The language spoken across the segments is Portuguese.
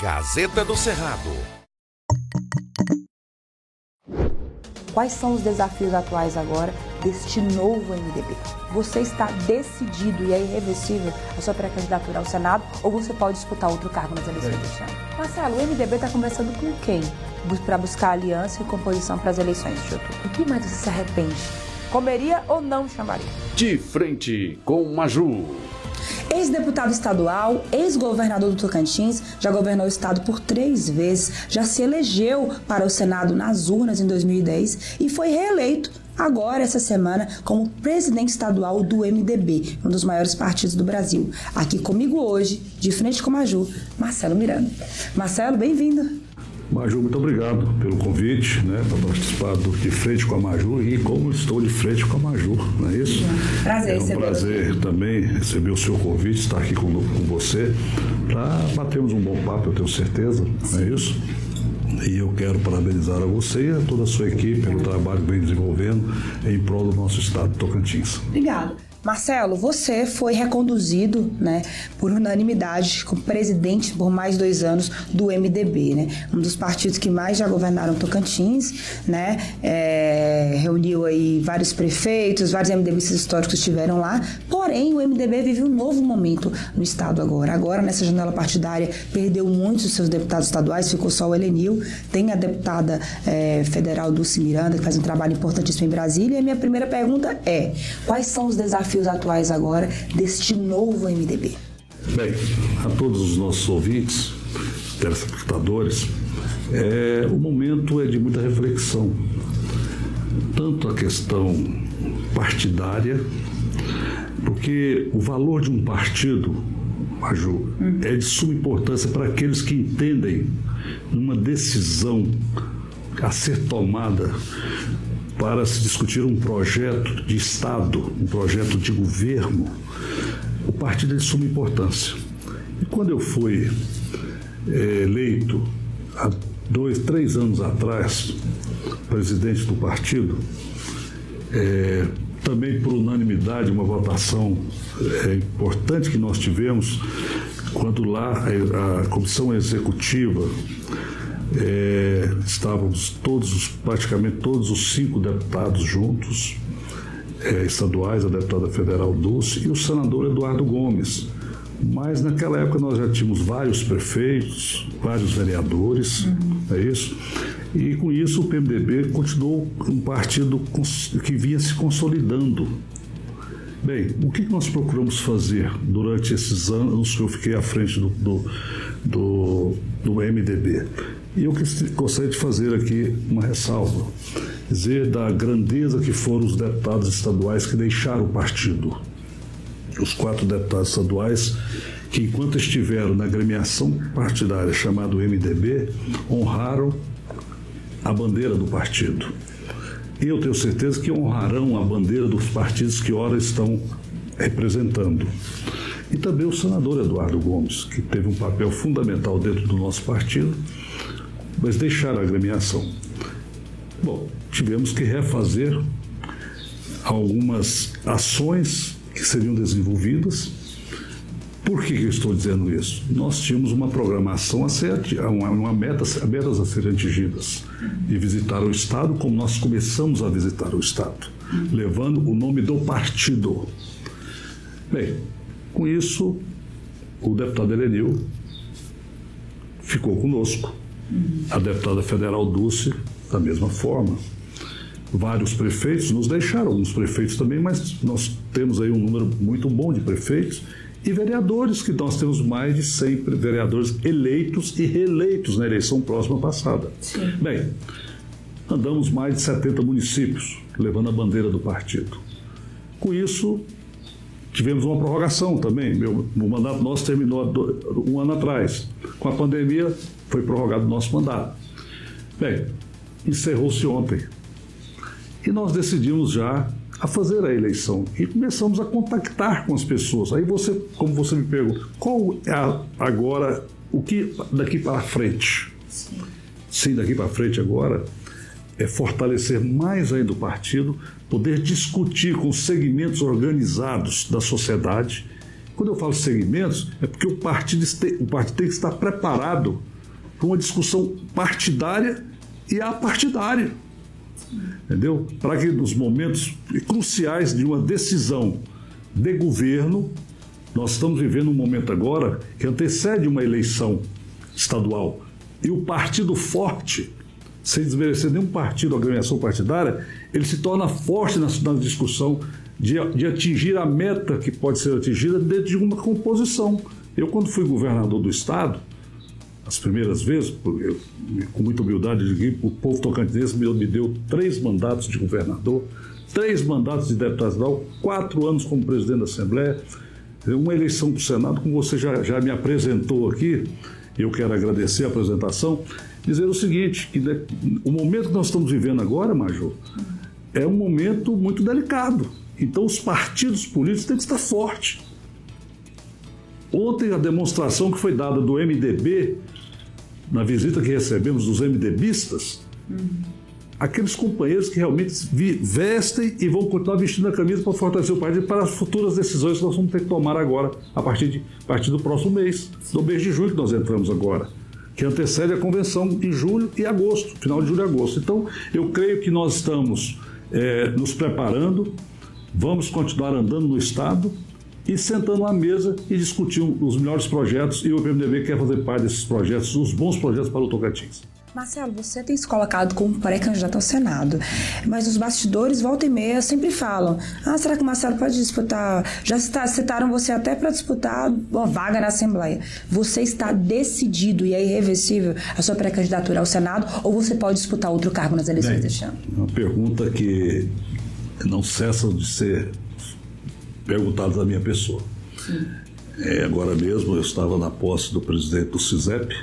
Gazeta do Cerrado. Quais são os desafios atuais agora deste novo MDB? Você está decidido e é irreversível a sua pré-candidatura ao Senado ou você pode disputar outro cargo nas eleições deste ano? Marcelo, o MDB está conversando com quem para buscar aliança e composição para as eleições de outubro? O que mais você se arrepende? Comeria ou não chamaria? De frente com Maju. Ex-deputado estadual, ex-governador do Tocantins, já governou o estado por três vezes, já se elegeu para o Senado nas urnas em 2010 e foi reeleito agora essa semana como presidente estadual do MDB, um dos maiores partidos do Brasil. Aqui comigo hoje, de frente com a Maju, Marcelo Miranda. Marcelo, bem-vindo. Maju, muito obrigado pelo convite, né, para participar do De Frente com a Maju e como estou de frente com a Maju, não é isso? Prazer, É um prazer também receber o seu convite, estar aqui com, com você, para batermos um bom papo, eu tenho certeza, não é isso? E eu quero parabenizar a você e a toda a sua equipe pelo trabalho que vem desenvolvendo em prol do nosso estado de Tocantins. Obrigada. Marcelo, você foi reconduzido, né, por unanimidade como presidente por mais dois anos do MDB, né, um dos partidos que mais já governaram Tocantins, né, é, reuniu aí vários prefeitos, vários MDBistas históricos estiveram lá. Porém, o MDB vive um novo momento no estado agora. Agora nessa janela partidária perdeu muitos dos seus deputados estaduais, ficou só o Helenil. Tem a deputada é, federal Dulce Miranda que faz um trabalho importantíssimo em Brasília. E a minha primeira pergunta é: quais são os desafios desafios atuais agora deste novo MDB? Bem, a todos os nossos ouvintes, telespectadores, é, o momento é de muita reflexão. Tanto a questão partidária, porque o valor de um partido, Maju, é de suma importância para aqueles que entendem uma decisão a ser tomada para se discutir um projeto de Estado, um projeto de governo, o partido é de suma importância. E quando eu fui é, eleito, há dois, três anos atrás, presidente do partido, é, também por unanimidade, uma votação é, importante que nós tivemos, quando lá a, a comissão executiva é, estávamos todos, praticamente todos os cinco deputados juntos, é, estaduais, a deputada federal Dulce e o senador Eduardo Gomes. Mas naquela época nós já tínhamos vários prefeitos, vários vereadores, uhum. é isso? E com isso o PMDB continuou um partido que vinha se consolidando. Bem, o que nós procuramos fazer durante esses anos que eu fiquei à frente do, do, do, do MDB? E eu gostaria de fazer aqui uma ressalva, dizer da grandeza que foram os deputados estaduais que deixaram o partido. Os quatro deputados estaduais que, enquanto estiveram na agremiação partidária chamada MDB, honraram a bandeira do partido. E eu tenho certeza que honrarão a bandeira dos partidos que ora estão representando. E também o senador Eduardo Gomes, que teve um papel fundamental dentro do nosso partido mas deixaram a agremiação. Bom, tivemos que refazer algumas ações que seriam desenvolvidas. Por que, que eu estou dizendo isso? Nós tínhamos uma programação a ser, uma, uma meta, metas a serem atingidas de visitar o Estado, como nós começamos a visitar o Estado, levando o nome do partido. Bem, com isso, o deputado Elenil ficou conosco a deputada federal Dulce, da mesma forma. Vários prefeitos nos deixaram, alguns prefeitos também, mas nós temos aí um número muito bom de prefeitos e vereadores, que nós temos mais de 100 vereadores eleitos e reeleitos na eleição próxima passada. Sim. Bem, andamos mais de 70 municípios, levando a bandeira do partido. Com isso, tivemos uma prorrogação também. Meu, o mandato nosso terminou um ano atrás. Com a pandemia, foi prorrogado o nosso mandato. Bem, encerrou-se ontem. E nós decidimos já a fazer a eleição e começamos a contactar com as pessoas. Aí você, como você me pergunta, qual é a, agora o que daqui para frente? Sim. Sim, daqui para frente agora é fortalecer mais ainda o partido, poder discutir com segmentos organizados da sociedade Quando eu falo segmentos, é porque o partido, o partido tem que estar preparado para uma discussão partidária e apartidária. Entendeu? Para que nos momentos cruciais de uma decisão de governo, nós estamos vivendo um momento agora que antecede uma eleição estadual. E o partido forte, sem desmerecer nenhum partido ou agremiação partidária, ele se torna forte na, na discussão de, de atingir a meta que pode ser atingida dentro de uma composição. Eu, quando fui governador do Estado, as primeiras vezes, eu, com muita humildade, o povo tocantinense me, me deu três mandatos de governador, três mandatos de deputado estadual, quatro anos como presidente da Assembleia, uma eleição para o Senado, como você já, já me apresentou aqui, eu quero agradecer a apresentação, dizer o seguinte, que né, o momento que nós estamos vivendo agora, Major, é um momento muito delicado. Então os partidos políticos têm que estar fortes. Ontem a demonstração que foi dada do MDB na visita que recebemos dos MDBistas, uhum. aqueles companheiros que realmente vestem e vão continuar vestindo a camisa para fortalecer o partido para as futuras decisões que nós vamos ter que tomar agora, a partir, de, a partir do próximo mês, do mês de julho que nós entramos agora, que antecede a convenção em julho e agosto, final de julho e agosto. Então, eu creio que nós estamos é, nos preparando, vamos continuar andando no Estado, e sentando à mesa e discutir os melhores projetos e o PMDB quer fazer parte desses projetos, os bons projetos para o Tocantins. Marcelo, você tem se colocado como pré-candidato ao Senado, mas os bastidores, volta e meia, sempre falam: ah, será que o Marcelo pode disputar? Já citaram você até para disputar uma vaga na Assembleia. Você está decidido e é irreversível a sua pré-candidatura ao Senado ou você pode disputar outro cargo nas eleições Bem, deste ano? Uma pergunta que não cessa de ser perguntados da minha pessoa. É, agora mesmo eu estava na posse do presidente do CISEP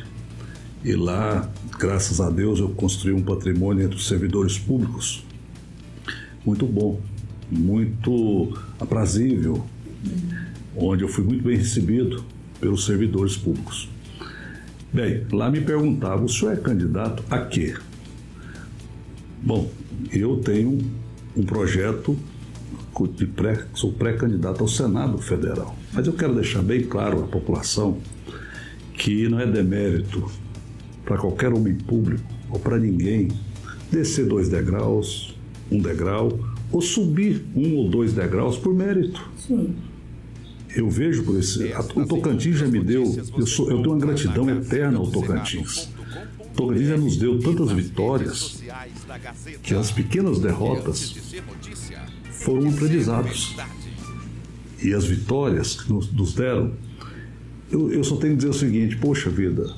e lá, graças a Deus, eu construí um patrimônio entre os servidores públicos muito bom, muito aprazível, onde eu fui muito bem recebido pelos servidores públicos. Bem, lá me perguntava: o senhor é candidato a quê? Bom, eu tenho um projeto de pré, sou pré-candidato ao Senado Federal. Mas eu quero deixar bem claro à população que não é demérito para qualquer homem público ou para ninguém descer dois degraus, um degrau, ou subir um ou dois degraus por mérito. Sim. Eu vejo por esse. O Tocantins já me deu. Eu, sou, eu tenho uma gratidão eterna ao Tocantins. O Tocantins já nos deu tantas vitórias que as pequenas derrotas foram aprendizados. E as vitórias que nos, nos deram, eu, eu, só tenho que dizer o seguinte: poxa vida,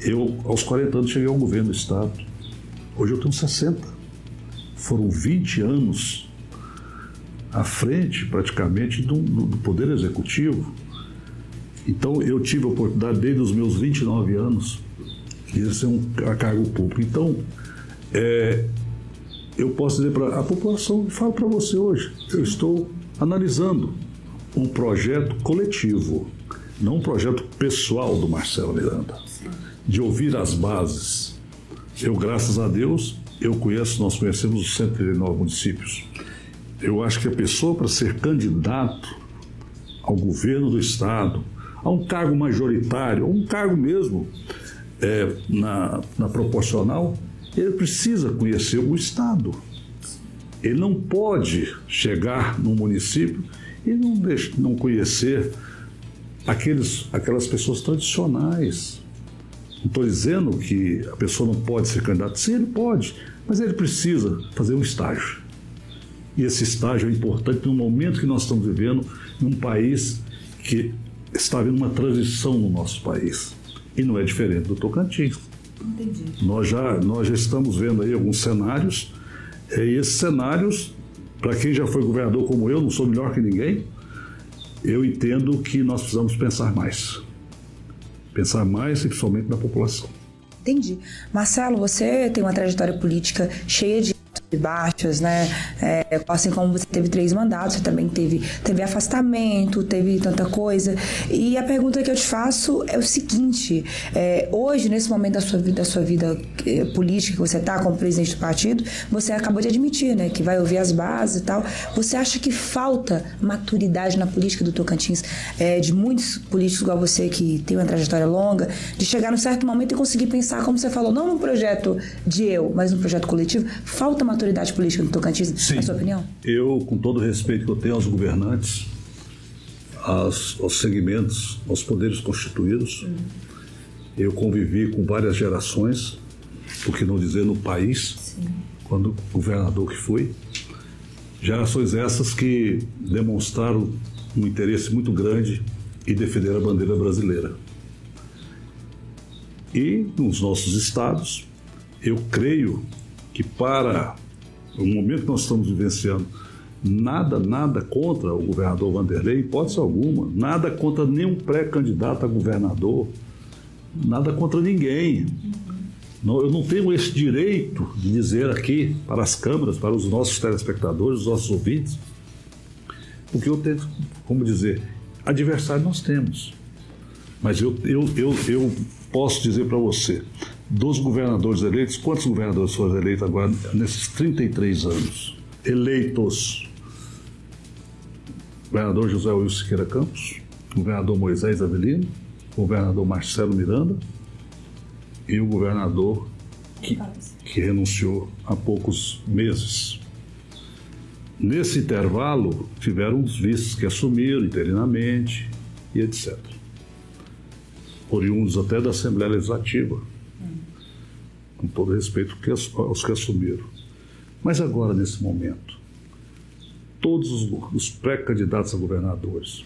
eu aos 40 anos cheguei ao governo do Estado, hoje eu tenho 60. Foram 20 anos à frente, praticamente, do, do Poder Executivo. Então, eu tive a oportunidade, desde os meus 29 anos, de exercer um cargo público. Então, é, eu posso dizer para a população, falo para você hoje, eu estou analisando um projeto coletivo, não um projeto pessoal do Marcelo Miranda, de ouvir as bases. Eu, graças a Deus, eu conheço, nós conhecemos os 139 municípios. Eu acho que a pessoa para ser candidato ao governo do Estado, a um cargo majoritário, um cargo mesmo é, na, na proporcional, ele precisa conhecer o Estado. Ele não pode chegar num município e não, deixe, não conhecer aqueles, aquelas pessoas tradicionais. Não estou dizendo que a pessoa não pode ser candidata. Sim, ele pode, mas ele precisa fazer um estágio. E esse estágio é importante no momento que nós estamos vivendo, num país que está havendo uma transição no nosso país. E não é diferente do Tocantins. Entendi. Nós já, nós já estamos vendo aí alguns cenários, é, e esses cenários, para quem já foi governador como eu, não sou melhor que ninguém, eu entendo que nós precisamos pensar mais. Pensar mais e principalmente na população. Entendi. Marcelo, você tem uma trajetória política cheia de e baixas, né? É, assim como você teve três mandatos, você também teve, teve afastamento, teve tanta coisa. E a pergunta que eu te faço é o seguinte: é, hoje, nesse momento da sua vida, da sua vida é, política que você está como presidente do partido, você acabou de admitir, né, que vai ouvir as bases e tal. Você acha que falta maturidade na política do Tocantins, é, de muitos políticos igual você que tem uma trajetória longa, de chegar num certo momento e conseguir pensar, como você falou, não num projeto de eu, mas num projeto coletivo? Falta maturidade maturidade política no Tocantins, Sim. na sua opinião? Eu, com todo o respeito que eu tenho aos governantes, aos, aos segmentos, aos poderes constituídos, uhum. eu convivi com várias gerações, por que não dizer no país, Sim. quando governador que fui, gerações essas que demonstraram um interesse muito grande em defender a bandeira brasileira. E nos nossos estados, eu creio que para o momento que nós estamos vivenciando, nada, nada contra o governador Vanderlei, hipótese alguma, nada contra nenhum pré-candidato a governador, nada contra ninguém. eu não tenho esse direito de dizer aqui para as câmeras, para os nossos telespectadores, os nossos ouvintes, porque eu tenho, como dizer, adversário nós temos. Mas eu, eu, eu, eu posso dizer para você, dos governadores eleitos, quantos governadores foram eleitos agora nesses 33 anos? Eleitos. Governador José Wilson Siqueira Campos, governador Moisés Avelino, governador Marcelo Miranda e o governador que, que renunciou há poucos meses. Nesse intervalo, tiveram os vices que assumiram interinamente e etc. Oriundos até da Assembleia Legislativa com todo respeito aos que assumiram. Mas agora, nesse momento, todos os pré-candidatos a governadores,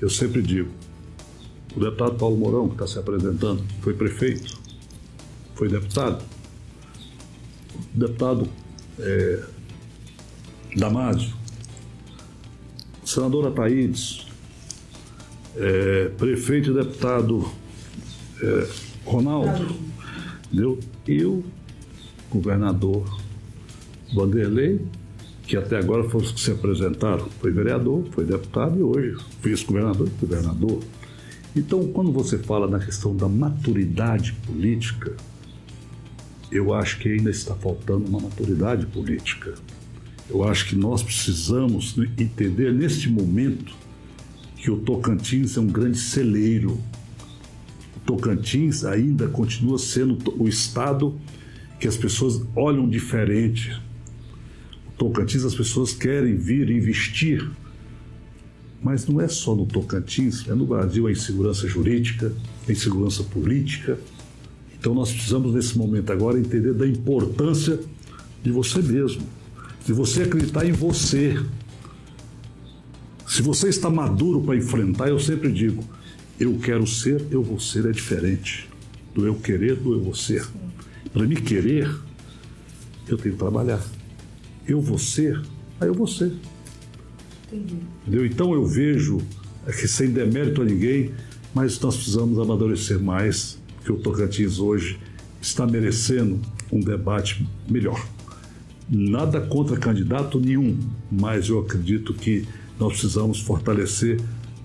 eu sempre digo, o deputado Paulo Mourão, que está se apresentando, foi prefeito, foi deputado, o deputado é, Damásio, senador Ataídes, é, prefeito e deputado é, Ronaldo, Entendeu? E o governador Vanderlei, que até agora foram os que se apresentaram, foi vereador, foi deputado e hoje vice-governador e governador. Então, quando você fala na questão da maturidade política, eu acho que ainda está faltando uma maturidade política. Eu acho que nós precisamos entender neste momento que o Tocantins é um grande celeiro Tocantins ainda continua sendo o estado que as pessoas olham diferente. O Tocantins as pessoas querem vir investir, mas não é só no Tocantins, é no Brasil a insegurança jurídica, a insegurança política. Então nós precisamos nesse momento agora entender da importância de você mesmo, de você acreditar em você. Se você está maduro para enfrentar, eu sempre digo, eu quero ser, eu vou ser é diferente do eu querer, do eu vou ser. Para me querer, eu tenho que trabalhar. Eu vou ser, aí eu vou ser. Entendi. Entendeu? Então eu vejo, é que sem demérito a ninguém, mas nós precisamos amadurecer mais, que o Tocantins hoje está merecendo um debate melhor. Nada contra candidato nenhum, mas eu acredito que nós precisamos fortalecer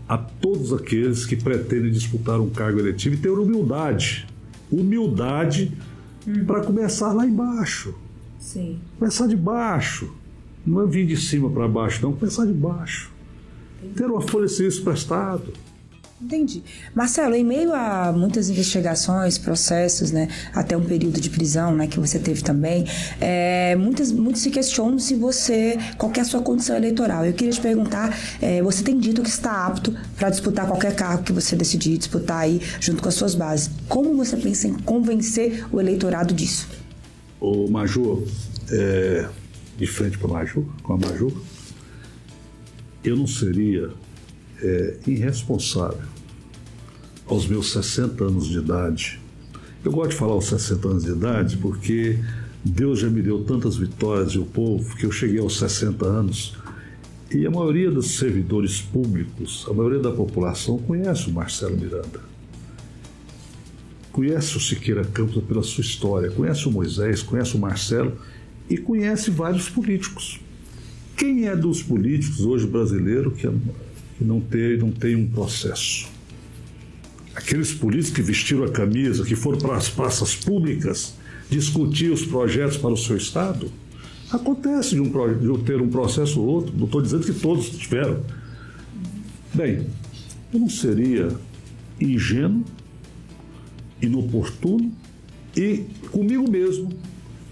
a todos aqueles que pretendem disputar um cargo eletivo e ter humildade. Humildade uhum. para começar lá embaixo. Sim. Começar de baixo. Não é vir de cima para baixo, não. Começar de baixo. Entendi. Ter uma folha de serviço prestado. Entendi. Marcelo, em meio a muitas investigações, processos, né, até um período de prisão, né, que você teve também, é, muitas, muitos se questionam se você, qual é a sua condição eleitoral. Eu queria te perguntar, é, você tem dito que está apto para disputar qualquer cargo que você decidir disputar aí junto com as suas bases. Como você pensa em convencer o eleitorado disso? O Maju, é, de frente para Maju, com a Maju, eu não seria é, irresponsável aos meus 60 anos de idade. Eu gosto de falar aos 60 anos de idade porque Deus já me deu tantas vitórias e o povo que eu cheguei aos 60 anos e a maioria dos servidores públicos, a maioria da população conhece o Marcelo Miranda. Conhece o Siqueira Campos pela sua história, conhece o Moisés, conhece o Marcelo e conhece vários políticos. Quem é dos políticos hoje brasileiro que não tem, não tem um processo? Aqueles políticos que vestiram a camisa, que foram para as praças públicas discutir os projetos para o seu Estado, acontece de, um, de ter um processo ou outro, não estou dizendo que todos tiveram. Bem, eu não seria ingênuo, inoportuno e comigo mesmo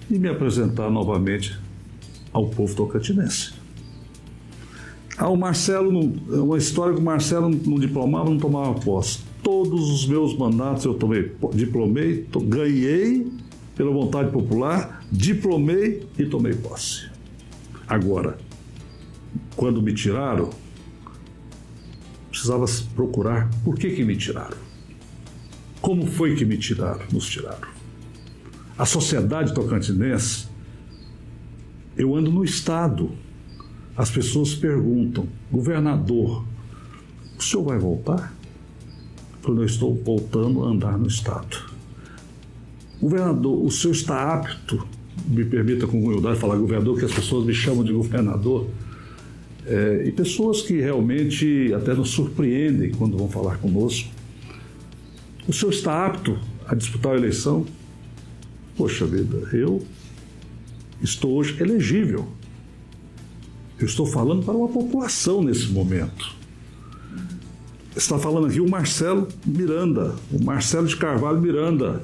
e me apresentar novamente ao povo tocantinense. Ah, o Marcelo, uma história que o Marcelo não diplomava, não tomava posse. Todos os meus mandatos eu tomei, diplomei, to, ganhei pela vontade popular, diplomei e tomei posse. Agora, quando me tiraram, precisava procurar por que, que me tiraram. Como foi que me tiraram, nos tiraram. A sociedade tocantinense, eu ando no Estado, as pessoas perguntam, governador, o senhor vai voltar? Quando eu estou voltando a andar no Estado. Governador, o senhor está apto, me permita com humildade falar governador, que as pessoas me chamam de governador, é, e pessoas que realmente até nos surpreendem quando vão falar conosco. O senhor está apto a disputar a eleição? Poxa vida, eu estou hoje elegível. Eu estou falando para uma população nesse momento. Está falando aqui o Marcelo Miranda, o Marcelo de Carvalho Miranda.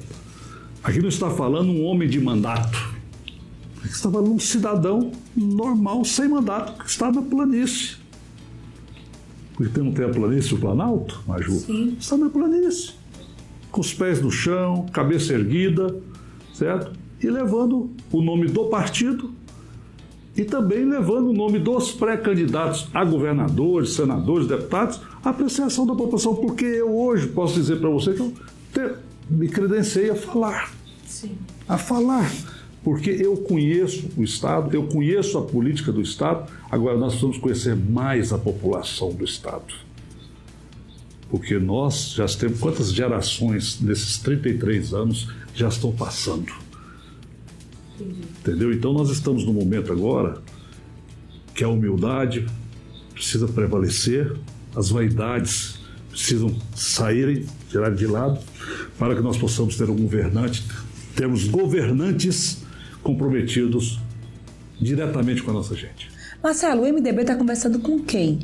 Aqui não está falando um homem de mandato. Aqui está falando um cidadão normal, sem mandato, que está na planície. Porque não tem a planície, o Planalto, Maju? Sim. Está na planície. Com os pés no chão, cabeça erguida, certo? E levando o nome do partido e também levando o nome dos pré-candidatos a governadores, senadores, deputados, à apreciação da população, porque eu hoje posso dizer para você que eu te, me credenciei a falar. Sim. A falar. Porque eu conheço o Estado, eu conheço a política do Estado, agora nós precisamos conhecer mais a população do Estado. Porque nós já temos quantas gerações nesses 33 anos já estão passando. Entendi. Entendeu? Então nós estamos no momento agora que a humildade precisa prevalecer, as vaidades precisam saírem, tirar de lado, para que nós possamos ter um governante, termos governantes comprometidos diretamente com a nossa gente. Marcelo, o MDB está conversando com quem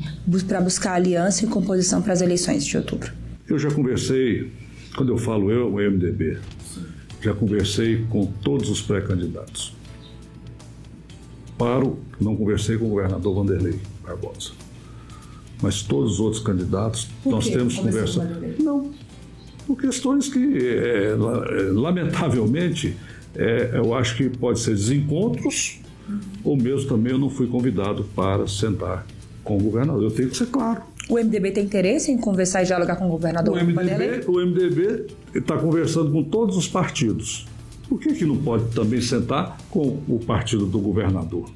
para buscar aliança e composição para as eleições de outubro? Eu já conversei, quando eu falo eu, o MDB, já conversei com todos os pré-candidatos. Paro, não conversei com o governador Vanderlei Barbosa. Mas todos os outros candidatos, Por nós temos conversado. Não, por questões que, é, lamentavelmente, é, eu acho que pode ser desencontros, uhum. ou mesmo também eu não fui convidado para sentar com o governador. Eu tenho que ser claro. O MDB tem interesse em conversar e dialogar com o governador o MDB, O MDB está conversando com todos os partidos. Por que, que não pode também sentar com o partido do governador?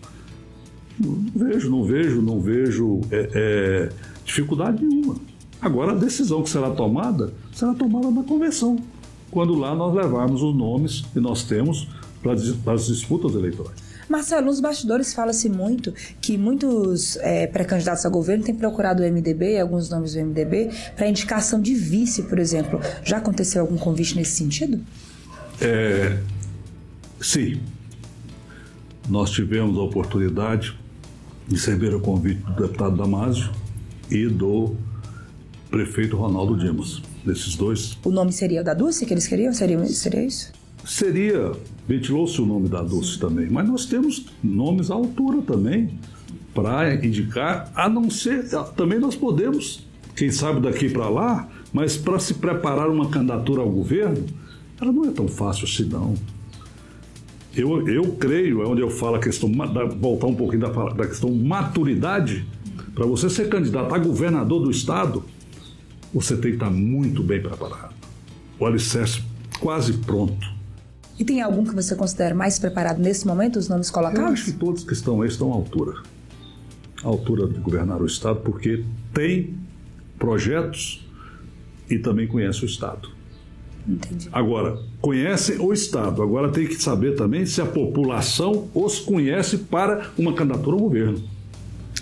Não vejo, não vejo, não vejo é, é, dificuldade nenhuma. Agora, a decisão que será tomada será tomada na convenção, quando lá nós levarmos os nomes que nós temos para as disputas eleitorais. Marcelo, nos bastidores fala-se muito que muitos é, pré-candidatos a governo têm procurado o MDB, alguns nomes do MDB, para indicação de vice, por exemplo. Já aconteceu algum convite nesse sentido? É, sim. Nós tivemos a oportunidade de receber o convite do deputado Damásio e do prefeito Ronaldo Dimas. Desses dois. O nome seria o da Dulce que eles queriam? Seria, seria isso? Seria, ventilou-se o nome da Dulce também, mas nós temos nomes à altura também para indicar, a não ser, também nós podemos, quem sabe daqui para lá, mas para se preparar uma candidatura ao governo, ela não é tão fácil assim não. Eu, eu creio, é onde eu falo a questão, voltar um pouquinho da, da questão maturidade, para você ser candidato a governador do estado, você tem que estar muito bem preparado. O alicerce quase pronto. E tem algum que você considera mais preparado nesse momento, os nomes colocados? Eu acho que todos que estão aí estão à altura. À altura de governar o Estado, porque tem projetos e também conhece o Estado. Entendi. Agora, conhecem o Estado. Agora tem que saber também se a população os conhece para uma candidatura ao governo.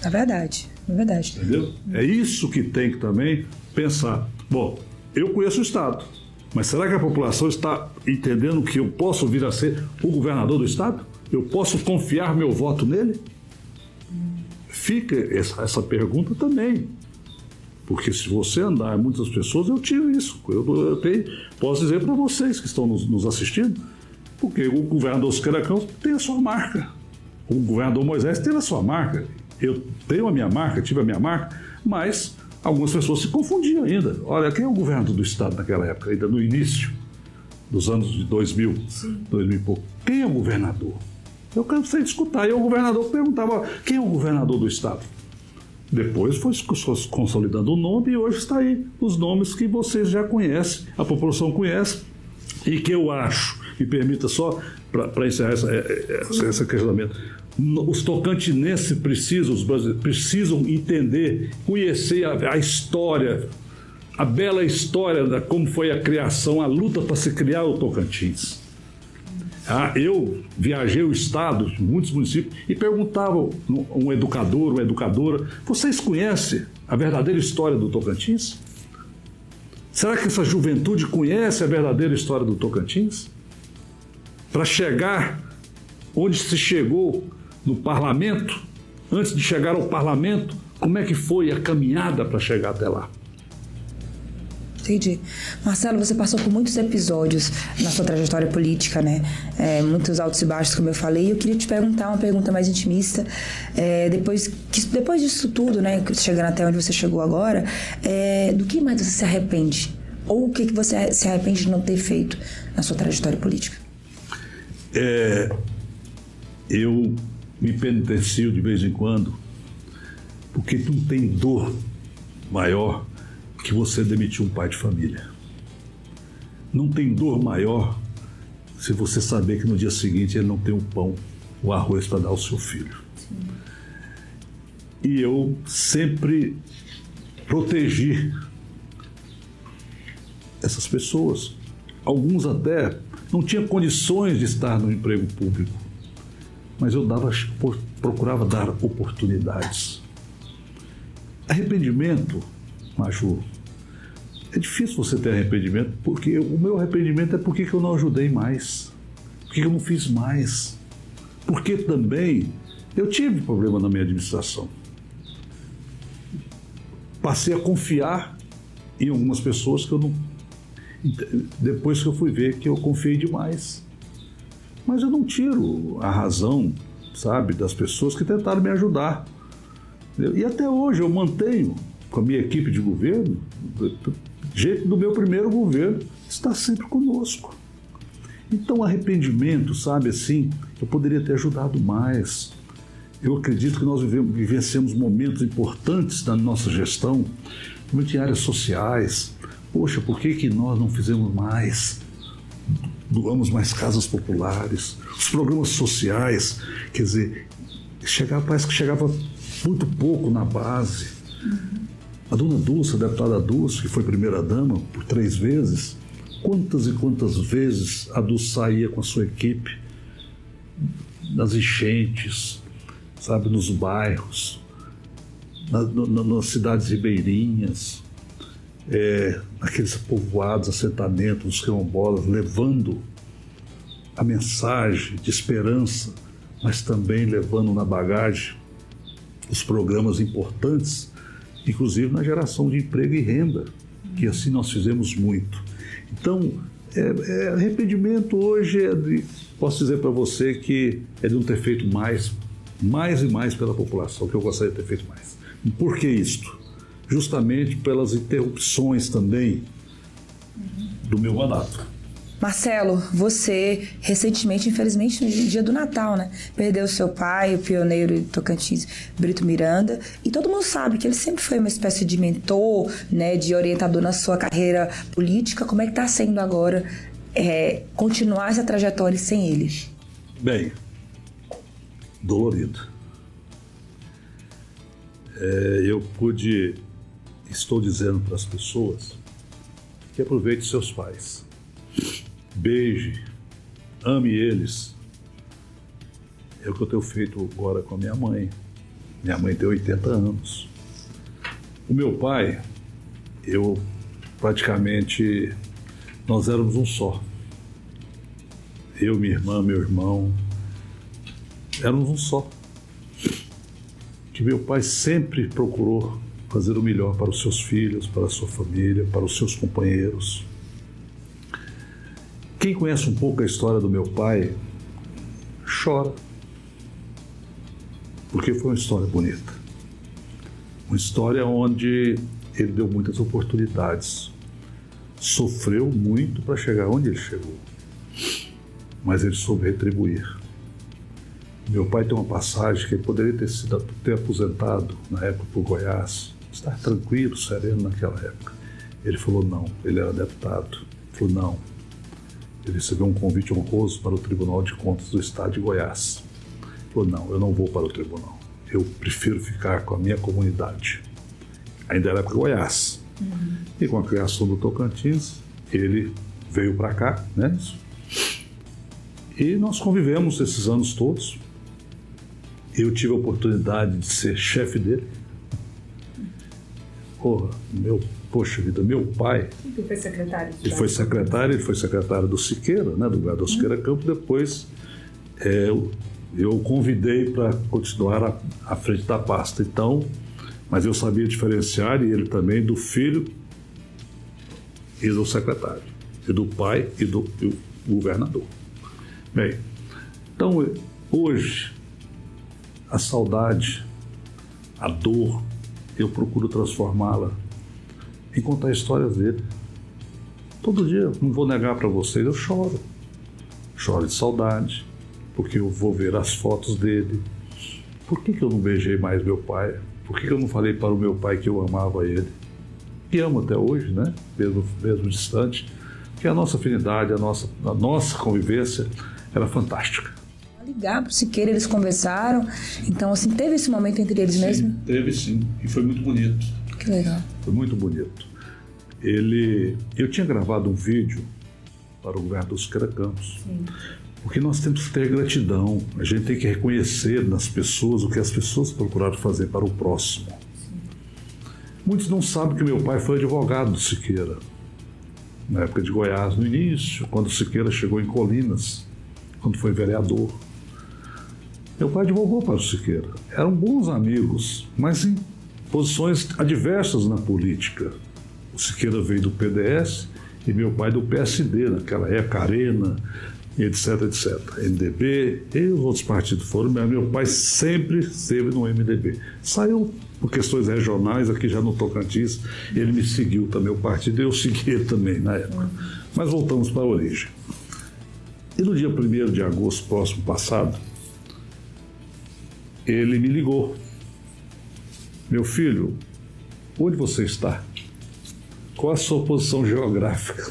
É verdade, é verdade. Entendeu? É isso que tem que também pensar. Bom, eu conheço o Estado, mas será que a população está entendendo que eu posso vir a ser o governador do Estado? Eu posso confiar meu voto nele? Fica essa, essa pergunta também. Porque se você andar muitas pessoas, eu tiro isso. Eu, eu tenho, posso dizer para vocês que estão nos, nos, assistindo, porque o governador Siqueira Campos tem a sua marca. O governador Moisés tem a sua marca. Eu tenho a minha marca, tive a minha marca, mas algumas pessoas se confundiam ainda. Olha, quem é o governador do estado naquela época, ainda no início dos anos de 2000, Sim. 2000 e pouco? Quem é o governador? Eu cansei de escutar. E o governador perguntava quem é o governador do estado. Depois foi consolidando o nome e hoje está aí os nomes que vocês já conhecem, a população conhece, e que eu acho, me permita só para encerrar essa, essa, esse questionamento, os tocantinenses precisam, os precisam entender, conhecer a, a história, a bela história da como foi a criação, a luta para se criar o Tocantins. Ah, eu viajei o estado, muitos municípios, e perguntava um educador, uma educadora: vocês conhecem a verdadeira história do Tocantins? Será que essa juventude conhece a verdadeira história do Tocantins? Para chegar onde se chegou no parlamento, antes de chegar ao parlamento, como é que foi a caminhada para chegar até lá? Entendi. Marcelo, você passou por muitos episódios na sua trajetória política, né? É, muitos altos e baixos, como eu falei. Eu queria te perguntar uma pergunta mais intimista. É, depois, que, depois disso tudo, né? Chegando até onde você chegou agora, é, do que mais você se arrepende? Ou o que, que você se arrepende de não ter feito na sua trajetória política? É, eu me penitencio de vez em quando, porque não tem dor maior que você demitiu um pai de família. Não tem dor maior se você saber que no dia seguinte ele não tem o pão, o arroz para dar ao seu filho. Sim. E eu sempre protegi essas pessoas. Alguns até não tinham condições de estar no emprego público, mas eu dava, procurava dar oportunidades. Arrependimento, Maju, é difícil você ter arrependimento, porque o meu arrependimento é porque eu não ajudei mais, porque eu não fiz mais, porque também eu tive problema na minha administração. Passei a confiar em algumas pessoas que eu não. Depois que eu fui ver que eu confiei demais. Mas eu não tiro a razão, sabe, das pessoas que tentaram me ajudar. E até hoje eu mantenho com a minha equipe de governo gente do meu primeiro governo está sempre conosco. Então, arrependimento, sabe assim, eu poderia ter ajudado mais. Eu acredito que nós vivenciamos momentos importantes da nossa gestão, principalmente em áreas sociais. Poxa, por que, que nós não fizemos mais? Doamos mais casas populares, os programas sociais, quer dizer, chegava, parece que chegava muito pouco na base. Uhum. A dona Dulce, a deputada Dulce, que foi primeira-dama por três vezes, quantas e quantas vezes a Dulce saía com a sua equipe nas enchentes, sabe, nos bairros, na, na, nas cidades ribeirinhas, é, naqueles povoados, assentamentos, os quilombolas, levando a mensagem de esperança, mas também levando na bagagem os programas importantes inclusive na geração de emprego e renda, que assim nós fizemos muito. Então, é, é, arrependimento hoje é de, posso dizer para você que é de não ter feito mais, mais e mais pela população, que eu gostaria de ter feito mais. Por que isto? Justamente pelas interrupções também do meu mandato. Marcelo, você recentemente, infelizmente, no dia do Natal, né? Perdeu seu pai, o pioneiro de Tocantins, Brito Miranda. E todo mundo sabe que ele sempre foi uma espécie de mentor, né? De orientador na sua carreira política. Como é que está sendo agora é, continuar essa trajetória sem ele? Bem, dolorido. É, eu pude, estou dizendo para as pessoas que aproveite seus pais beije, ame eles. É o que eu tenho feito agora com a minha mãe. Minha mãe tem 80 anos. O meu pai, eu praticamente, nós éramos um só. Eu, minha irmã, meu irmão, éramos um só. Que meu pai sempre procurou fazer o melhor para os seus filhos, para a sua família, para os seus companheiros. Quem conhece um pouco a história do meu pai chora, porque foi uma história bonita. Uma história onde ele deu muitas oportunidades, sofreu muito para chegar onde ele chegou, mas ele soube retribuir. Meu pai tem uma passagem que ele poderia ter sido ter aposentado na época por Goiás, estar tranquilo, sereno naquela época. Ele falou não, ele era deputado. Ele falou não, ele recebeu um convite honroso para o Tribunal de Contas do Estado de Goiás. Ele falou: Não, eu não vou para o tribunal. Eu prefiro ficar com a minha comunidade. Ainda era para Goiás. Uhum. E com a criação do Tocantins, ele veio para cá, né? E nós convivemos esses anos todos. Eu tive a oportunidade de ser chefe dele. Porra, meu poxa vida, meu pai. Ele foi secretário. Ele foi secretário, ele foi secretário do Siqueira, né, do lugar do Siqueira uhum. Campos. Depois é, eu convidei para continuar à, à frente da pasta. Então, mas eu sabia diferenciar, e ele também, do filho e do secretário, e do pai e do, e do governador. Bem, então hoje a saudade, a dor, eu procuro transformá-la e contar histórias dele. Todo dia, não vou negar para vocês, eu choro. Choro de saudade, porque eu vou ver as fotos dele. Por que, que eu não beijei mais meu pai? Por que, que eu não falei para o meu pai que eu amava ele? E amo até hoje, né? Mesmo, mesmo distante. Que a nossa afinidade, a nossa, a nossa convivência era fantástica. Ligar para o Siqueira, eles conversaram. Então, assim, teve esse momento entre eles sim, mesmo? Teve sim, e foi muito bonito. Que legal. Foi muito bonito. Ele, eu tinha gravado um vídeo para o governo dos Campos, porque nós temos que ter gratidão. A gente tem que reconhecer nas pessoas o que as pessoas procuraram fazer para o próximo. Sim. Muitos não sabem que meu pai foi advogado do Siqueira, na época de Goiás, no início, quando o Siqueira chegou em Colinas, quando foi vereador. Meu pai advogou para o Siqueira. Eram bons amigos, mas em posições adversas na política. O Siqueira veio do PDS e meu pai do PSD, naquela época, Arena, etc, etc. MDB e os outros partidos foram, mas meu pai sempre esteve no MDB. Saiu por questões regionais aqui já no Tocantins, ele me seguiu também o partido eu segui ele também na época. Mas voltamos para a origem. E no dia 1 de agosto próximo passado, ele me ligou meu filho, onde você está? Qual a sua posição geográfica?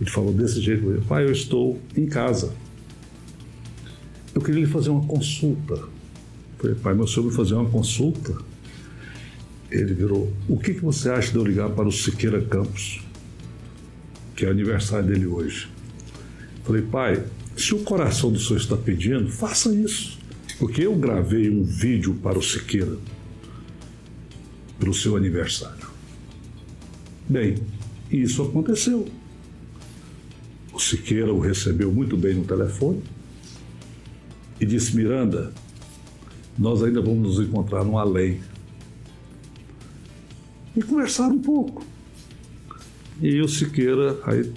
Ele falou desse jeito: Pai, eu estou em casa. Eu queria lhe fazer uma consulta. Eu falei, pai, meu senhor vai fazer uma consulta? Ele virou: O que, que você acha de eu ligar para o Siqueira Campos, que é aniversário dele hoje? Eu falei, pai, se o coração do senhor está pedindo, faça isso. Porque eu gravei um vídeo para o Siqueira para o seu aniversário. Bem, isso aconteceu. O Siqueira o recebeu muito bem no telefone e disse: Miranda, nós ainda vamos nos encontrar no além. E conversaram um pouco. E o Siqueira, aí,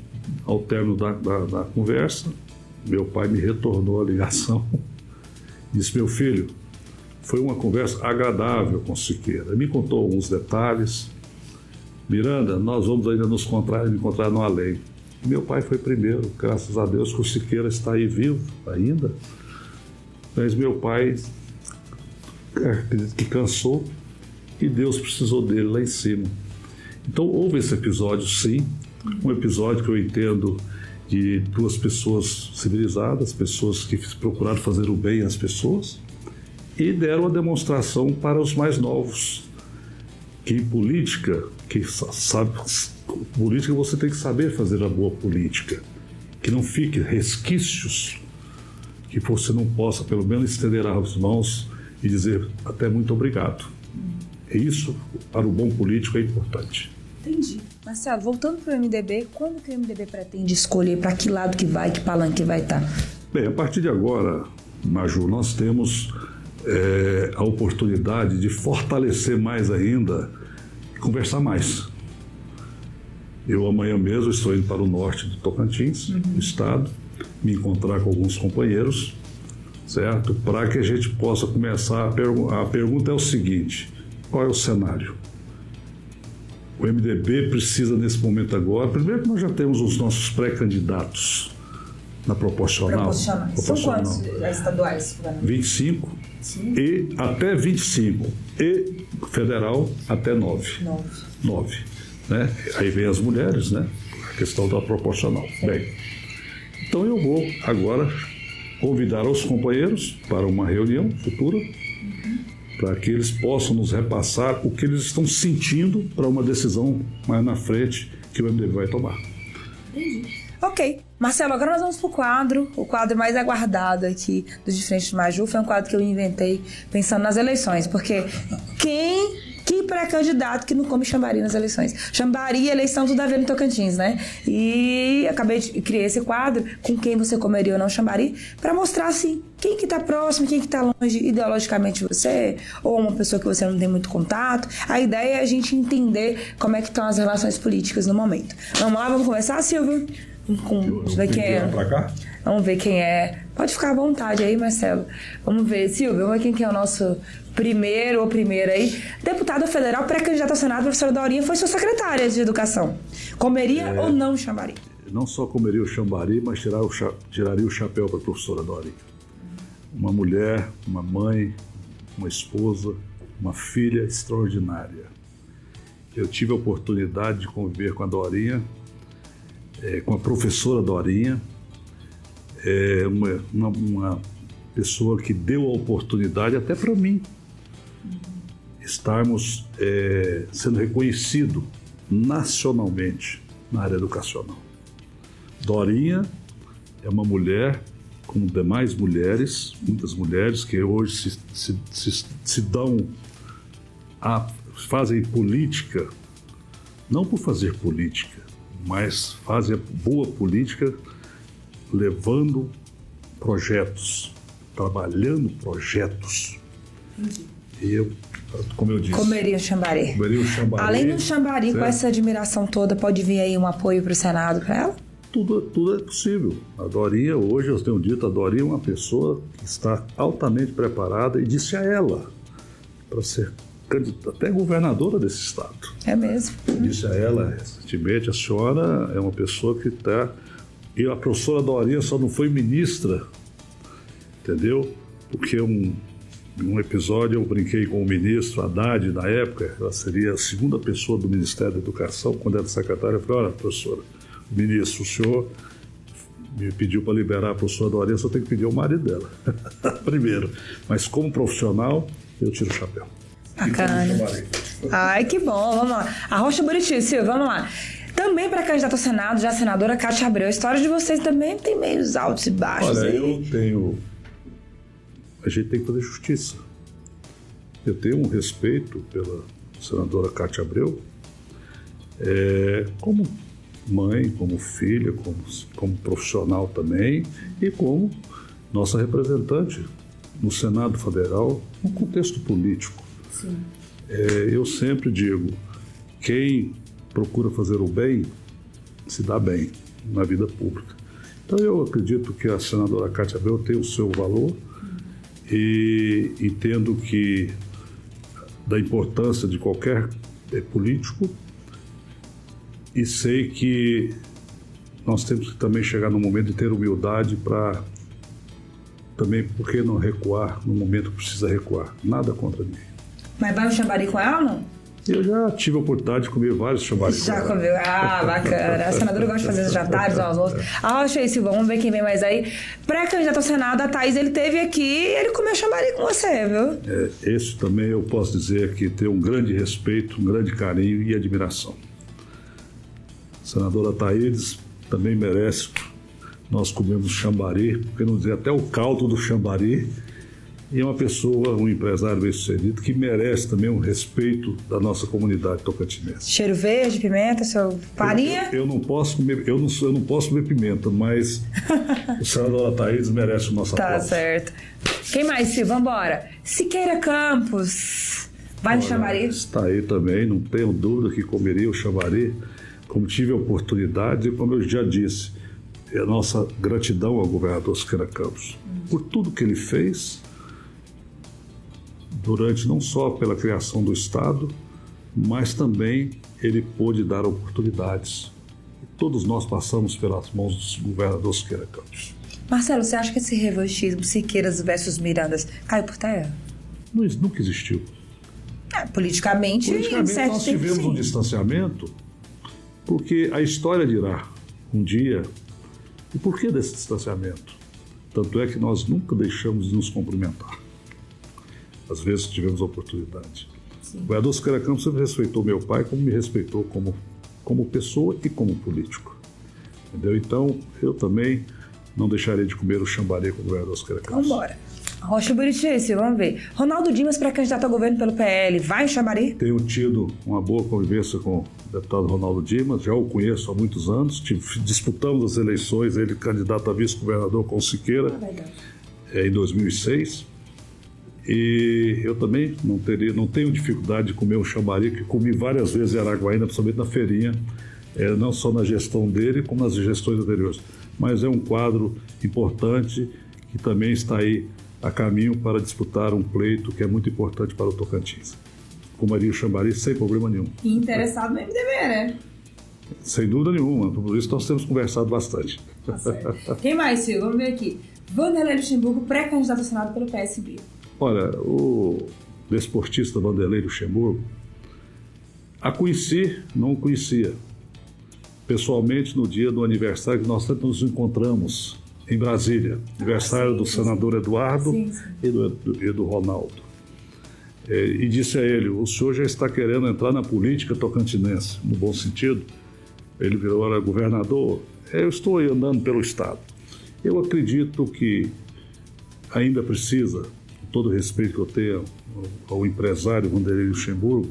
ao término da, da, da conversa, meu pai me retornou a ligação. Disse: Meu filho, foi uma conversa agradável com Siqueira. Me contou alguns detalhes. Miranda, nós vamos ainda nos encontrar, encontrar no além. Meu pai foi primeiro, graças a Deus que o Siqueira está aí vivo ainda. Mas meu pai acredito que cansou e Deus precisou dele lá em cima. Então houve esse episódio, sim, um episódio que eu entendo de duas pessoas civilizadas, pessoas que procuraram fazer o bem às pessoas, e deram a demonstração para os mais novos, que política, que sabe, política você tem que saber fazer a boa política, que não fique resquícios, que você não possa pelo menos estender as mãos e dizer até muito obrigado. É isso, para o bom político, é importante. Entendi. Marcelo, voltando para o MDB, quando que o MDB pretende escolher para que lado que vai, que palanque vai estar? Tá? Bem, a partir de agora, Maju, nós temos é, a oportunidade de fortalecer mais ainda e conversar mais. Eu amanhã mesmo estou indo para o norte do Tocantins, uhum. do estado, me encontrar com alguns companheiros, certo? Para que a gente possa começar a, pergu a pergunta é o seguinte: qual é o cenário? O MDB precisa nesse momento agora, primeiro que nós já temos os nossos pré-candidatos na proporcional. Proporcionais. proporcional. São quantos estaduais? 25 Sim. e até 25 e federal até 9. 9. 9. Né? Aí vem as mulheres, né? A questão da proporcional. Sim. Bem, então eu vou agora convidar os companheiros para uma reunião futura para que eles possam nos repassar o que eles estão sentindo para uma decisão mais na frente que o MDB vai tomar. Entendi. Ok. Marcelo, agora nós vamos pro quadro, o quadro mais aguardado aqui do De Frente de Maju. Foi um quadro que eu inventei pensando nas eleições, porque quem que pré-candidato que não come chambari nas eleições? Chambari, eleição tudo a ver no Tocantins, né? E acabei de criar esse quadro com quem você comeria ou não chambari para mostrar assim quem que tá próximo, quem que tá longe ideologicamente de você, ou uma pessoa que você não tem muito contato. A ideia é a gente entender como é que estão as relações políticas no momento. Vamos lá, vamos começar, Silvio? Com, ver quem é. Vamos ver quem é. Pode ficar à vontade aí, Marcelo. Vamos ver, Silvio, vamos ver quem que é o nosso primeiro ou primeira aí. Deputada federal, pré-candidata ao Senado, professora Dorinha, foi sua secretária de Educação. Comeria é, ou não chamaria? Não só comeria o chambari, mas tirar o tiraria o chapéu para a professora Dorinha. Uma mulher, uma mãe, uma esposa, uma filha extraordinária. Eu tive a oportunidade de conviver com a Dorinha, é, com a professora Dorinha, é, uma, uma, uma pessoa que deu a oportunidade até para mim estarmos é, sendo reconhecido nacionalmente na área educacional. Dorinha é uma mulher, como demais mulheres, muitas mulheres que hoje se, se, se, se dão a fazem política, não por fazer política, mas fazem boa política levando projetos, trabalhando projetos. Entendi. E eu como eu disse. Comeria o chambari. Comeria o chambari. Além do chambari, certo? com essa admiração toda, pode vir aí um apoio para o Senado para ela? Tudo, tudo é possível. A Dorinha, hoje eu tenho dito, a Dorinha é uma pessoa que está altamente preparada e disse a ela para ser até governadora desse estado. É mesmo. Disse a ela recentemente, a senhora é uma pessoa que está. E a professora Dorinha só não foi ministra, entendeu? Porque um, em um episódio, eu brinquei com o ministro Haddad, na época, ela seria a segunda pessoa do Ministério da Educação, quando era secretária. Eu falei: olha, professora, ministro, o senhor me pediu para liberar a professora Dorinha, só tem que pedir ao marido dela, primeiro. Mas como profissional, eu tiro o chapéu. Bacana. Ai, que bom, vamos lá. A Rocha Buriti, Silvio, vamos lá. Também para candidato ao Senado, já a senadora Cátia Abreu. A história de vocês também tem meios altos e baixos. Olha, aí. eu tenho a gente tem que fazer justiça. Eu tenho um respeito pela senadora Cátia Abreu, é, como mãe, como filha, como, como profissional também e como nossa representante no Senado Federal, no contexto político. É, eu sempre digo, quem procura fazer o bem se dá bem na vida pública. Então eu acredito que a senadora Cátia Abreu tem o seu valor, e entendo que da importância de qualquer é, político e sei que nós temos que também chegar no momento de ter humildade para também, por que não recuar no momento que precisa recuar? Nada contra mim. Mas vai o chambari com? Eu já tive a oportunidade de comer vários chamares. Já comeu? Ah, bacana. A senadora gosta de fazer os jantares, os almoços. Ah, achei Silva, vamos ver quem vem mais aí. Pré-candidato ao Senado, a Thaís, ele teve aqui ele comeu chamari com você, viu? É, esse também eu posso dizer que tem um grande respeito, um grande carinho e admiração. senadora Taídes também merece. Nós comemos chambari, porque não dizer até o caldo do chambari. E é uma pessoa, um empresário bem-sucedido, que merece também um respeito da nossa comunidade tocantinense. Cheiro verde, pimenta, seu farinha? Eu, eu, não posso comer, eu não, eu não posso comer pimenta, mas o senador Thaís merece o nosso tá aplauso. Tá certo. Quem mais, Silvio? Vambora. Siqueira Campos. Vai no chamari? Está aí também, não tenho dúvida que comeria o chamari. Como tive a oportunidade, e como eu já disse, é a nossa gratidão ao governador Siqueira Campos por tudo que ele fez durante não só pela criação do Estado, mas também ele pôde dar oportunidades. Todos nós passamos pelas mãos do governador Siqueira Campos. Marcelo, você acha que esse revanchismo Siqueiras versus Mirandas caiu por terra? Não, nunca existiu. É, politicamente, politicamente nós tivemos sim. um distanciamento, porque a história dirá um dia e por que desse distanciamento. Tanto é que nós nunca deixamos de nos cumprimentar. Às vezes tivemos a oportunidade. Sim. O vereador Siqueira Campos sempre respeitou meu pai como me respeitou como, como pessoa e como político. Entendeu? Então, eu também não deixarei de comer o chambari com o Siqueira Campos. Vamos embora. Rocha Buritice, vamos ver. Ronaldo Dimas, pré-candidato a governo pelo PL, vai em Xambari? Tenho tido uma boa convivência com o deputado Ronaldo Dimas, já o conheço há muitos anos. Disputamos as eleições, ele candidato a vice-governador com Siqueira ah, é, em 2006. E eu também não, teria, não tenho dificuldade de comer um xambari, que comi várias vezes em Araguaína, principalmente na feirinha, é, não só na gestão dele, como nas gestões anteriores. Mas é um quadro importante que também está aí a caminho para disputar um pleito que é muito importante para o Tocantins. Com Maria Chambari, sem problema nenhum. E interessado no MDB, né? Sem dúvida nenhuma. Por isso nós temos conversado bastante. Tá Quem mais, Silvio? Vamos ver aqui. Vanderlei Luxemburgo, pré-candidato ao Senado pelo PSB. Olha, o desportista Vanderlei Luxemburgo, a conheci, não o conhecia. Pessoalmente, no dia do aniversário que nós nos encontramos em Brasília, aniversário do senador Eduardo sim, sim. E, do, e, do, Ronaldo. É, e disse a ele: o senhor já está querendo entrar na política tocantinense, no bom sentido. Ele virou era governador. Eu estou andando pelo Estado. Eu acredito que ainda precisa, todo o respeito que eu tenho ao empresário Vanderlei Luxemburgo,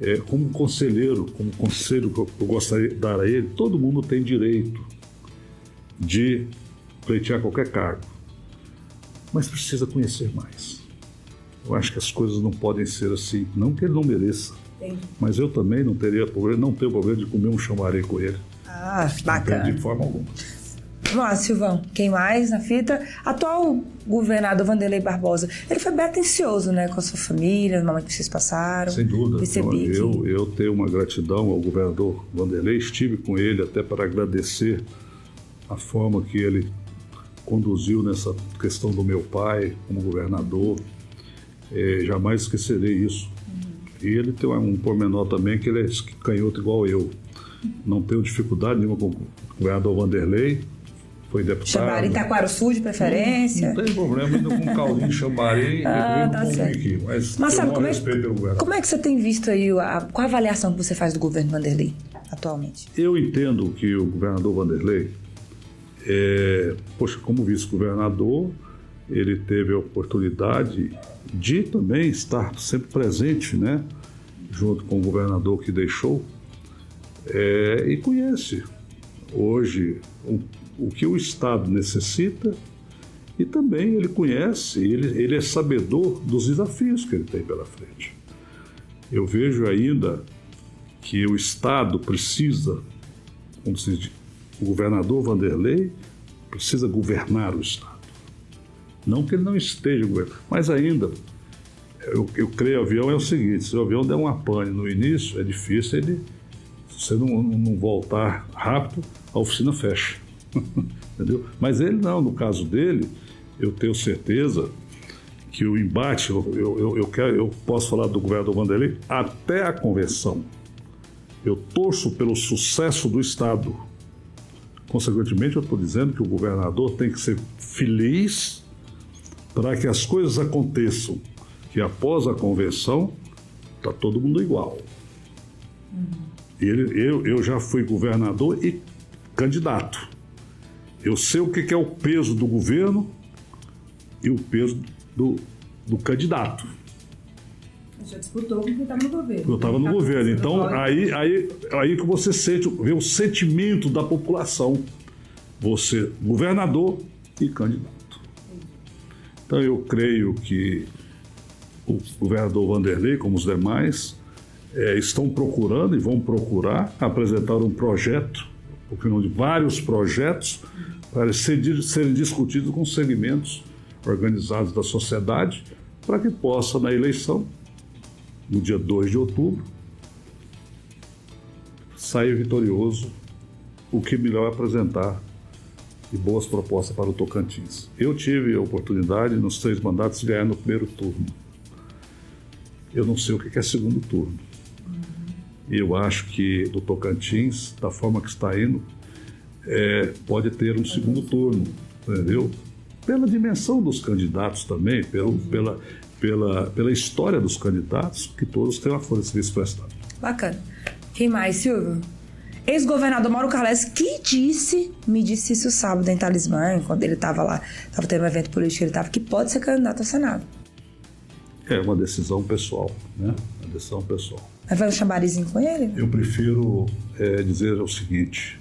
é, como conselheiro, como conselho que eu gostaria de dar a ele, todo mundo tem direito de pleitear qualquer cargo, mas precisa conhecer mais. Eu acho que as coisas não podem ser assim, não que ele não mereça, Entendi. mas eu também não teria problema, não tenho problema de comer um chamaré com ele. Ah, bacana. De forma alguma. Vamos lá, Silvão. Quem mais na fita? Atual governador Vanderlei Barbosa. Ele foi bem atencioso, né? Com a sua família, no momento que vocês passaram. Sem dúvida. Percebi eu, que... eu tenho uma gratidão ao governador Vanderlei. Estive com ele até para agradecer a forma que ele conduziu nessa questão do meu pai como governador. É, jamais esquecerei isso. Uhum. E ele tem um pormenor também que ele é canhoto igual eu. Não tenho dificuldade nenhuma com o governador Vanderlei, foi deputado. Chambari Sul de preferência? Não, não tem problema, ainda com caldinho chambari ah, tá certo. Aqui, mas Marcelo, como, é, como é que você tem visto aí, a, qual a avaliação que você faz do governo Vanderlei atualmente? Eu entendo que o governador Vanderlei é, poxa, como vice-governador, ele teve a oportunidade de também estar sempre presente, né, junto com o governador que deixou, é, e conhece hoje o, o que o Estado necessita e também ele conhece, ele, ele é sabedor dos desafios que ele tem pela frente. Eu vejo ainda que o Estado precisa, como se diz, o governador Vanderlei precisa governar o Estado. Não que ele não esteja governando, mas ainda, eu, eu creio, o avião é o seguinte: se o avião der uma pane no início, é difícil ele, se você não, não voltar rápido, a oficina fecha. Entendeu? Mas ele não, no caso dele, eu tenho certeza que o embate, eu, eu, eu, quero, eu posso falar do governador Vanderlei, até a convenção. Eu torço pelo sucesso do Estado Consequentemente, eu estou dizendo que o governador tem que ser feliz para que as coisas aconteçam, que após a convenção está todo mundo igual. Uhum. Ele, eu, eu já fui governador e candidato. Eu sei o que é o peso do governo e o peso do, do candidato. Já disputou com quem estava no governo. Eu estava no Tá governo. Então, aí, aí, aí que você sente, vê o sentimento da população. Você, governador e candidato. Então, eu creio que o governador Vanderlei, como os demais, eh, estão procurando e vão procurar apresentar um projeto, porque não de vários projetos, para ser- serem discutidos com segmentos organizados da sociedade, para que possa, na eleição, no dia 2 de outubro, sair vitorioso o que melhor apresentar e boas propostas para o Tocantins. Eu tive a oportunidade, nos três mandatos, de ganhar no primeiro turno. Eu não sei o que é segundo turno. Eu acho que do Tocantins, da forma que está indo, é, pode ter um segundo turno, entendeu? Pela dimensão dos candidatos também, pelo, pela, pela, pela história dos candidatos, que todos têm uma folha de serviço prestado. Bacana. Quem mais, Silvio? Ex-governador Mauro Carles, que disse, me disse isso sábado em Talismã, quando ele estava lá, estava tendo um evento político, ele estava, que pode ser candidato ao Senado. É uma decisão pessoal, né? Uma decisão pessoal. Mas vai um chambarizinho com ele? Eu prefiro é, dizer o seguinte: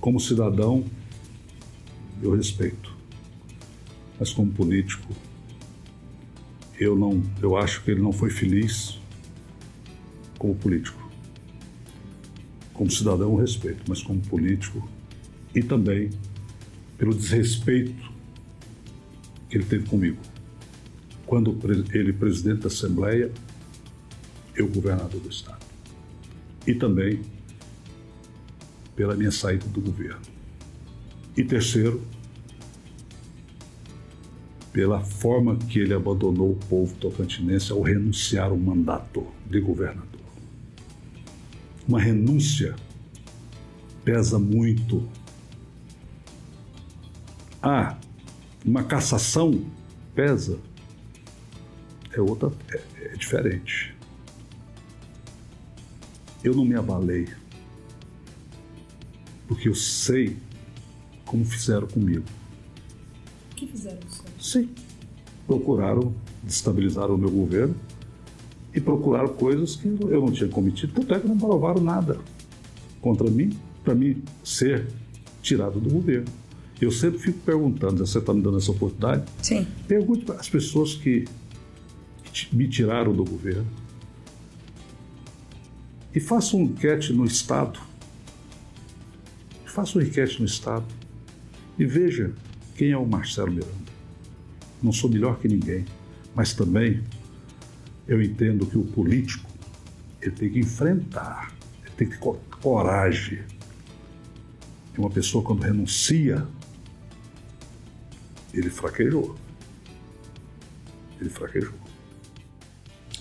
como cidadão, eu respeito, mas como político, eu não, eu acho que ele não foi feliz como político. Como cidadão, eu respeito, mas como político e também pelo desrespeito que ele teve comigo. Quando ele presidente da Assembleia, eu governador do Estado. E também pela minha saída do governo. E terceiro, pela forma que ele abandonou o povo tocantinense ao renunciar ao mandato de governador. Uma renúncia pesa muito. Ah, uma cassação pesa. É outra, é, é diferente. Eu não me abalei, porque eu sei como fizeram comigo. O que fizeram isso? Sim. Procuraram destabilizar o meu governo e procuraram coisas que eu não tinha cometido, tanto é que não provaram nada contra mim, para mim ser tirado do governo. Eu sempre fico perguntando, você está me dando essa oportunidade? Sim. Pergunte para as pessoas que, me tiraram do governo e faça uma enquete no Estado. Faça uma enquete no Estado e veja quem é o Marcelo Miranda. Não sou melhor que ninguém, mas também eu entendo que o político ele tem que enfrentar, ele tem que ter co- coragem. E uma pessoa quando renuncia, ele fraquejou. Ele fraquejou.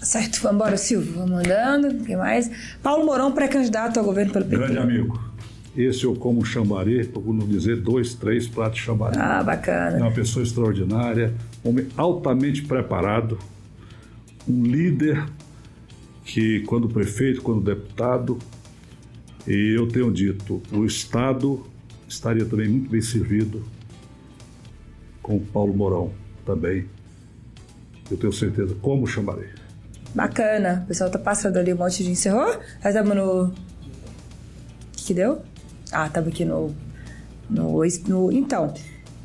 Certo, vamos embora, Silvio. Vamos andando. Quem mais? Paulo Mourão, pré-candidato ao governo pelo PT. Grande amigo. Esse eu como chambaré, procuro não dizer dois, três pratos de chambaré. Ah, É bacana. uma pessoa extraordinária, um homem altamente preparado, um líder que, quando prefeito, quando deputado, e eu tenho dito, o Estado estaria também muito bem servido com o Paulo Mourão também. Eu tenho certeza, como chamarei. Bacana. O pessoal tá passando ali um monte de encerrou. Nós estamos no. O que, que deu? Ah, estamos aqui no. no, no então.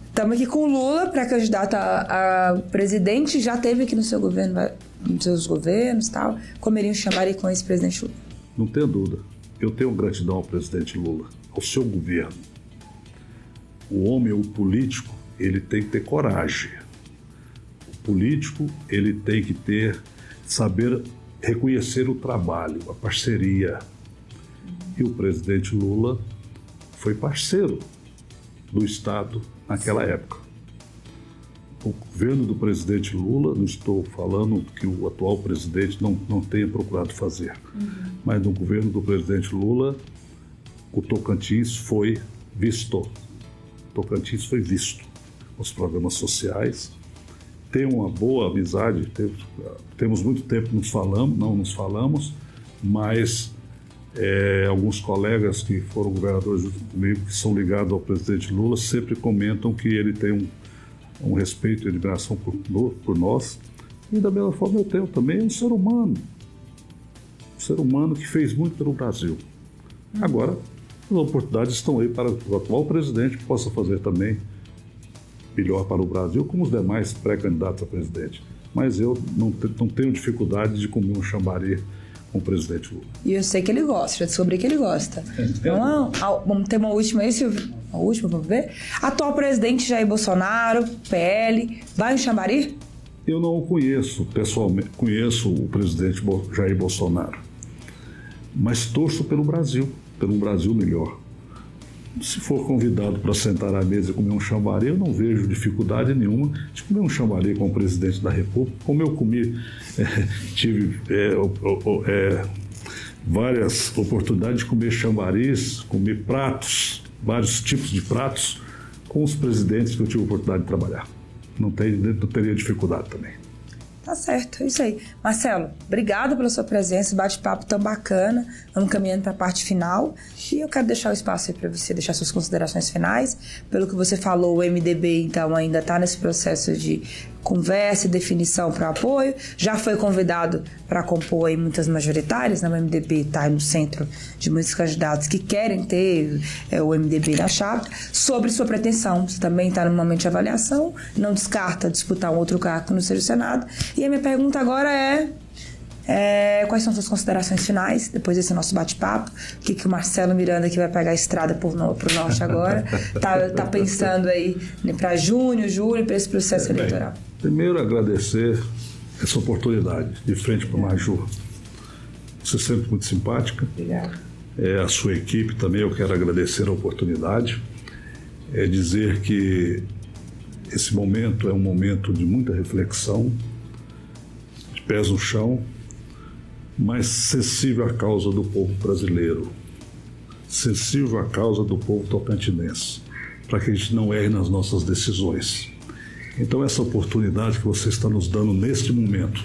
Estamos aqui com o Lula, pré-candidato a, a presidente. Já teve aqui no seu governo, nos seus governos e tal. Comeria um chamar com esse presidente Lula. Não tenha dúvida. Eu tenho gratidão ao presidente Lula, ao seu governo. O homem, o político, ele tem que ter coragem. O político, ele tem que ter, saber reconhecer o trabalho, a parceria. E o presidente Lula foi parceiro do Estado naquela época. O governo do presidente Lula, não estou falando que o atual presidente não, não tenha procurado fazer, mas no governo do presidente Lula, o Tocantins foi visto. Tocantins foi visto. Os programas sociais. Tem uma boa amizade, temos, muito tempo que nos falamos, não nos falamos, mas É, alguns colegas que foram governadores junto comigo, que são ligados ao presidente Lula, sempre comentam que ele tem um, um respeito e admiração por, por nós. E da mesma forma eu tenho também um ser humano. Um ser humano que fez muito pelo Brasil. Agora, as oportunidades estão aí para o atual presidente que possa fazer também melhor para o Brasil, como os demais pré-candidatos a presidente. Mas eu não, não tenho dificuldade de comer um chambari com o presidente Lula. E eu sei que ele gosta, já descobri que ele gosta. Então, vamos ter uma última aí, Silvio? Uma última, vamos ver? Atual presidente Jair Bolsonaro, PL, vai em chambari? Eu não o conheço pessoalmente, conheço o presidente Jair Bolsonaro, mas torço pelo Brasil, pelo Brasil melhor. Se for convidado para sentar à mesa e comer um chambari, eu não vejo dificuldade nenhuma de comer um chambari com o presidente da República, como eu comi, é, tive é, é, várias oportunidades de comer chambaris, comer pratos, vários tipos de pratos, com os presidentes que eu tive a oportunidade de trabalhar não, tem, não teria dificuldade também. Tá certo, é isso aí. Marcelo, obrigado pela sua presença, bate-papo tão bacana. Vamos caminhando para a parte final. E eu quero deixar o espaço aí para você deixar suas considerações finais. Pelo que você falou, o MDB, então, ainda está nesse processo de conversa e definição para apoio. Já foi convidado para compor aí muitas majoritárias, né? o MDB está no centro de muitos candidatos que querem ter é, o MDB na chapa. Sobre sua pretensão, você também está no momento de avaliação, não descarta disputar um outro cargo no Senado. E a minha pergunta agora é é, quais são suas considerações finais depois desse nosso bate-papo? O que, que o Marcelo Miranda, que vai pegar a estrada para o norte agora, tá, tá pensando aí né, para junho, julho, para esse processo é, eleitoral? Bem, primeiro, agradecer essa oportunidade de frente para o Major. Você é sempre muito simpática. Obrigada. É, a sua equipe também, eu quero agradecer a oportunidade. É dizer que esse momento é um momento de muita reflexão, de pés no chão, mas sensível à causa do povo brasileiro, sensível à causa do povo tocantinense, para que a gente não erre nas nossas decisões. Então, essa oportunidade que você está nos dando neste momento,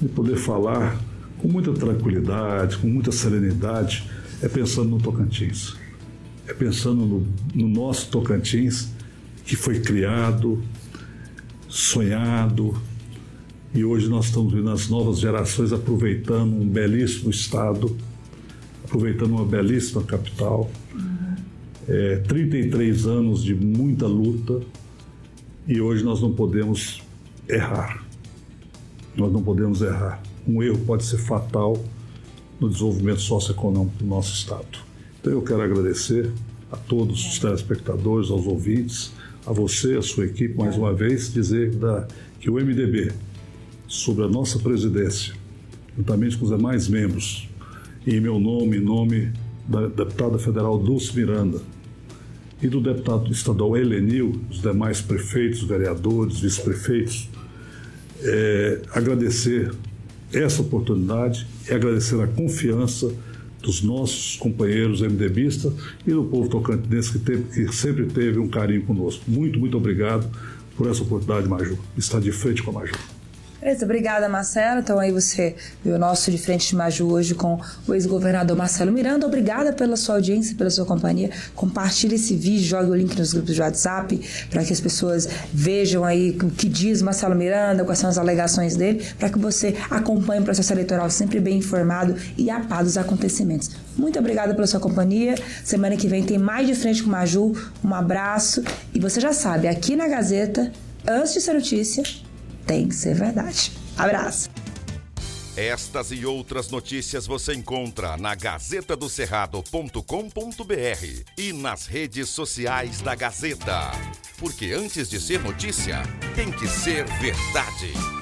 de poder falar com muita tranquilidade, com muita serenidade, é pensando no Tocantins. É pensando no, no nosso Tocantins, que foi criado, sonhado, e hoje nós estamos vendo as novas gerações aproveitando um belíssimo estado, aproveitando uma belíssima capital. Uhum. É, 33 anos de muita luta e hoje nós não podemos errar. Nós não podemos errar. Um erro pode ser fatal no desenvolvimento socioeconômico do nosso estado. Então eu quero agradecer a todos os telespectadores, aos ouvintes, a você, a sua equipe, mais uma vez, dizer da, que o MDB sobre a nossa presidência, juntamente com os demais membros, e em meu nome, em nome da deputada federal Dulce Miranda e do deputado estadual Helenil, os demais prefeitos, vereadores, vice-prefeitos, é, agradecer essa oportunidade e agradecer a confiança dos nossos companheiros MDBistas e do povo tocantinense que, teve, que sempre teve um carinho conosco. Muito, muito obrigado por essa oportunidade, Major. Estar de frente com a Major. Beleza, obrigada, Marcelo. Então aí você viu o nosso de frente de Maju hoje com o ex-governador Marcelo Miranda. Obrigada pela sua audiência, pela sua companhia. Compartilhe esse vídeo, jogue o link nos grupos de WhatsApp para que as pessoas vejam aí o que diz Marcelo Miranda, quais são as alegações dele, para que você acompanhe o processo eleitoral sempre bem informado e a par dos acontecimentos. Muito obrigada pela sua companhia. Semana que vem tem mais de frente com Maju. Um abraço e você já sabe, aqui na Gazeta, antes de ser notícia, tem que ser verdade. Abraço. Estas e outras notícias você encontra na gazetadocerrado.com.br e nas redes sociais da Gazeta. Porque antes de ser notícia, tem que ser verdade.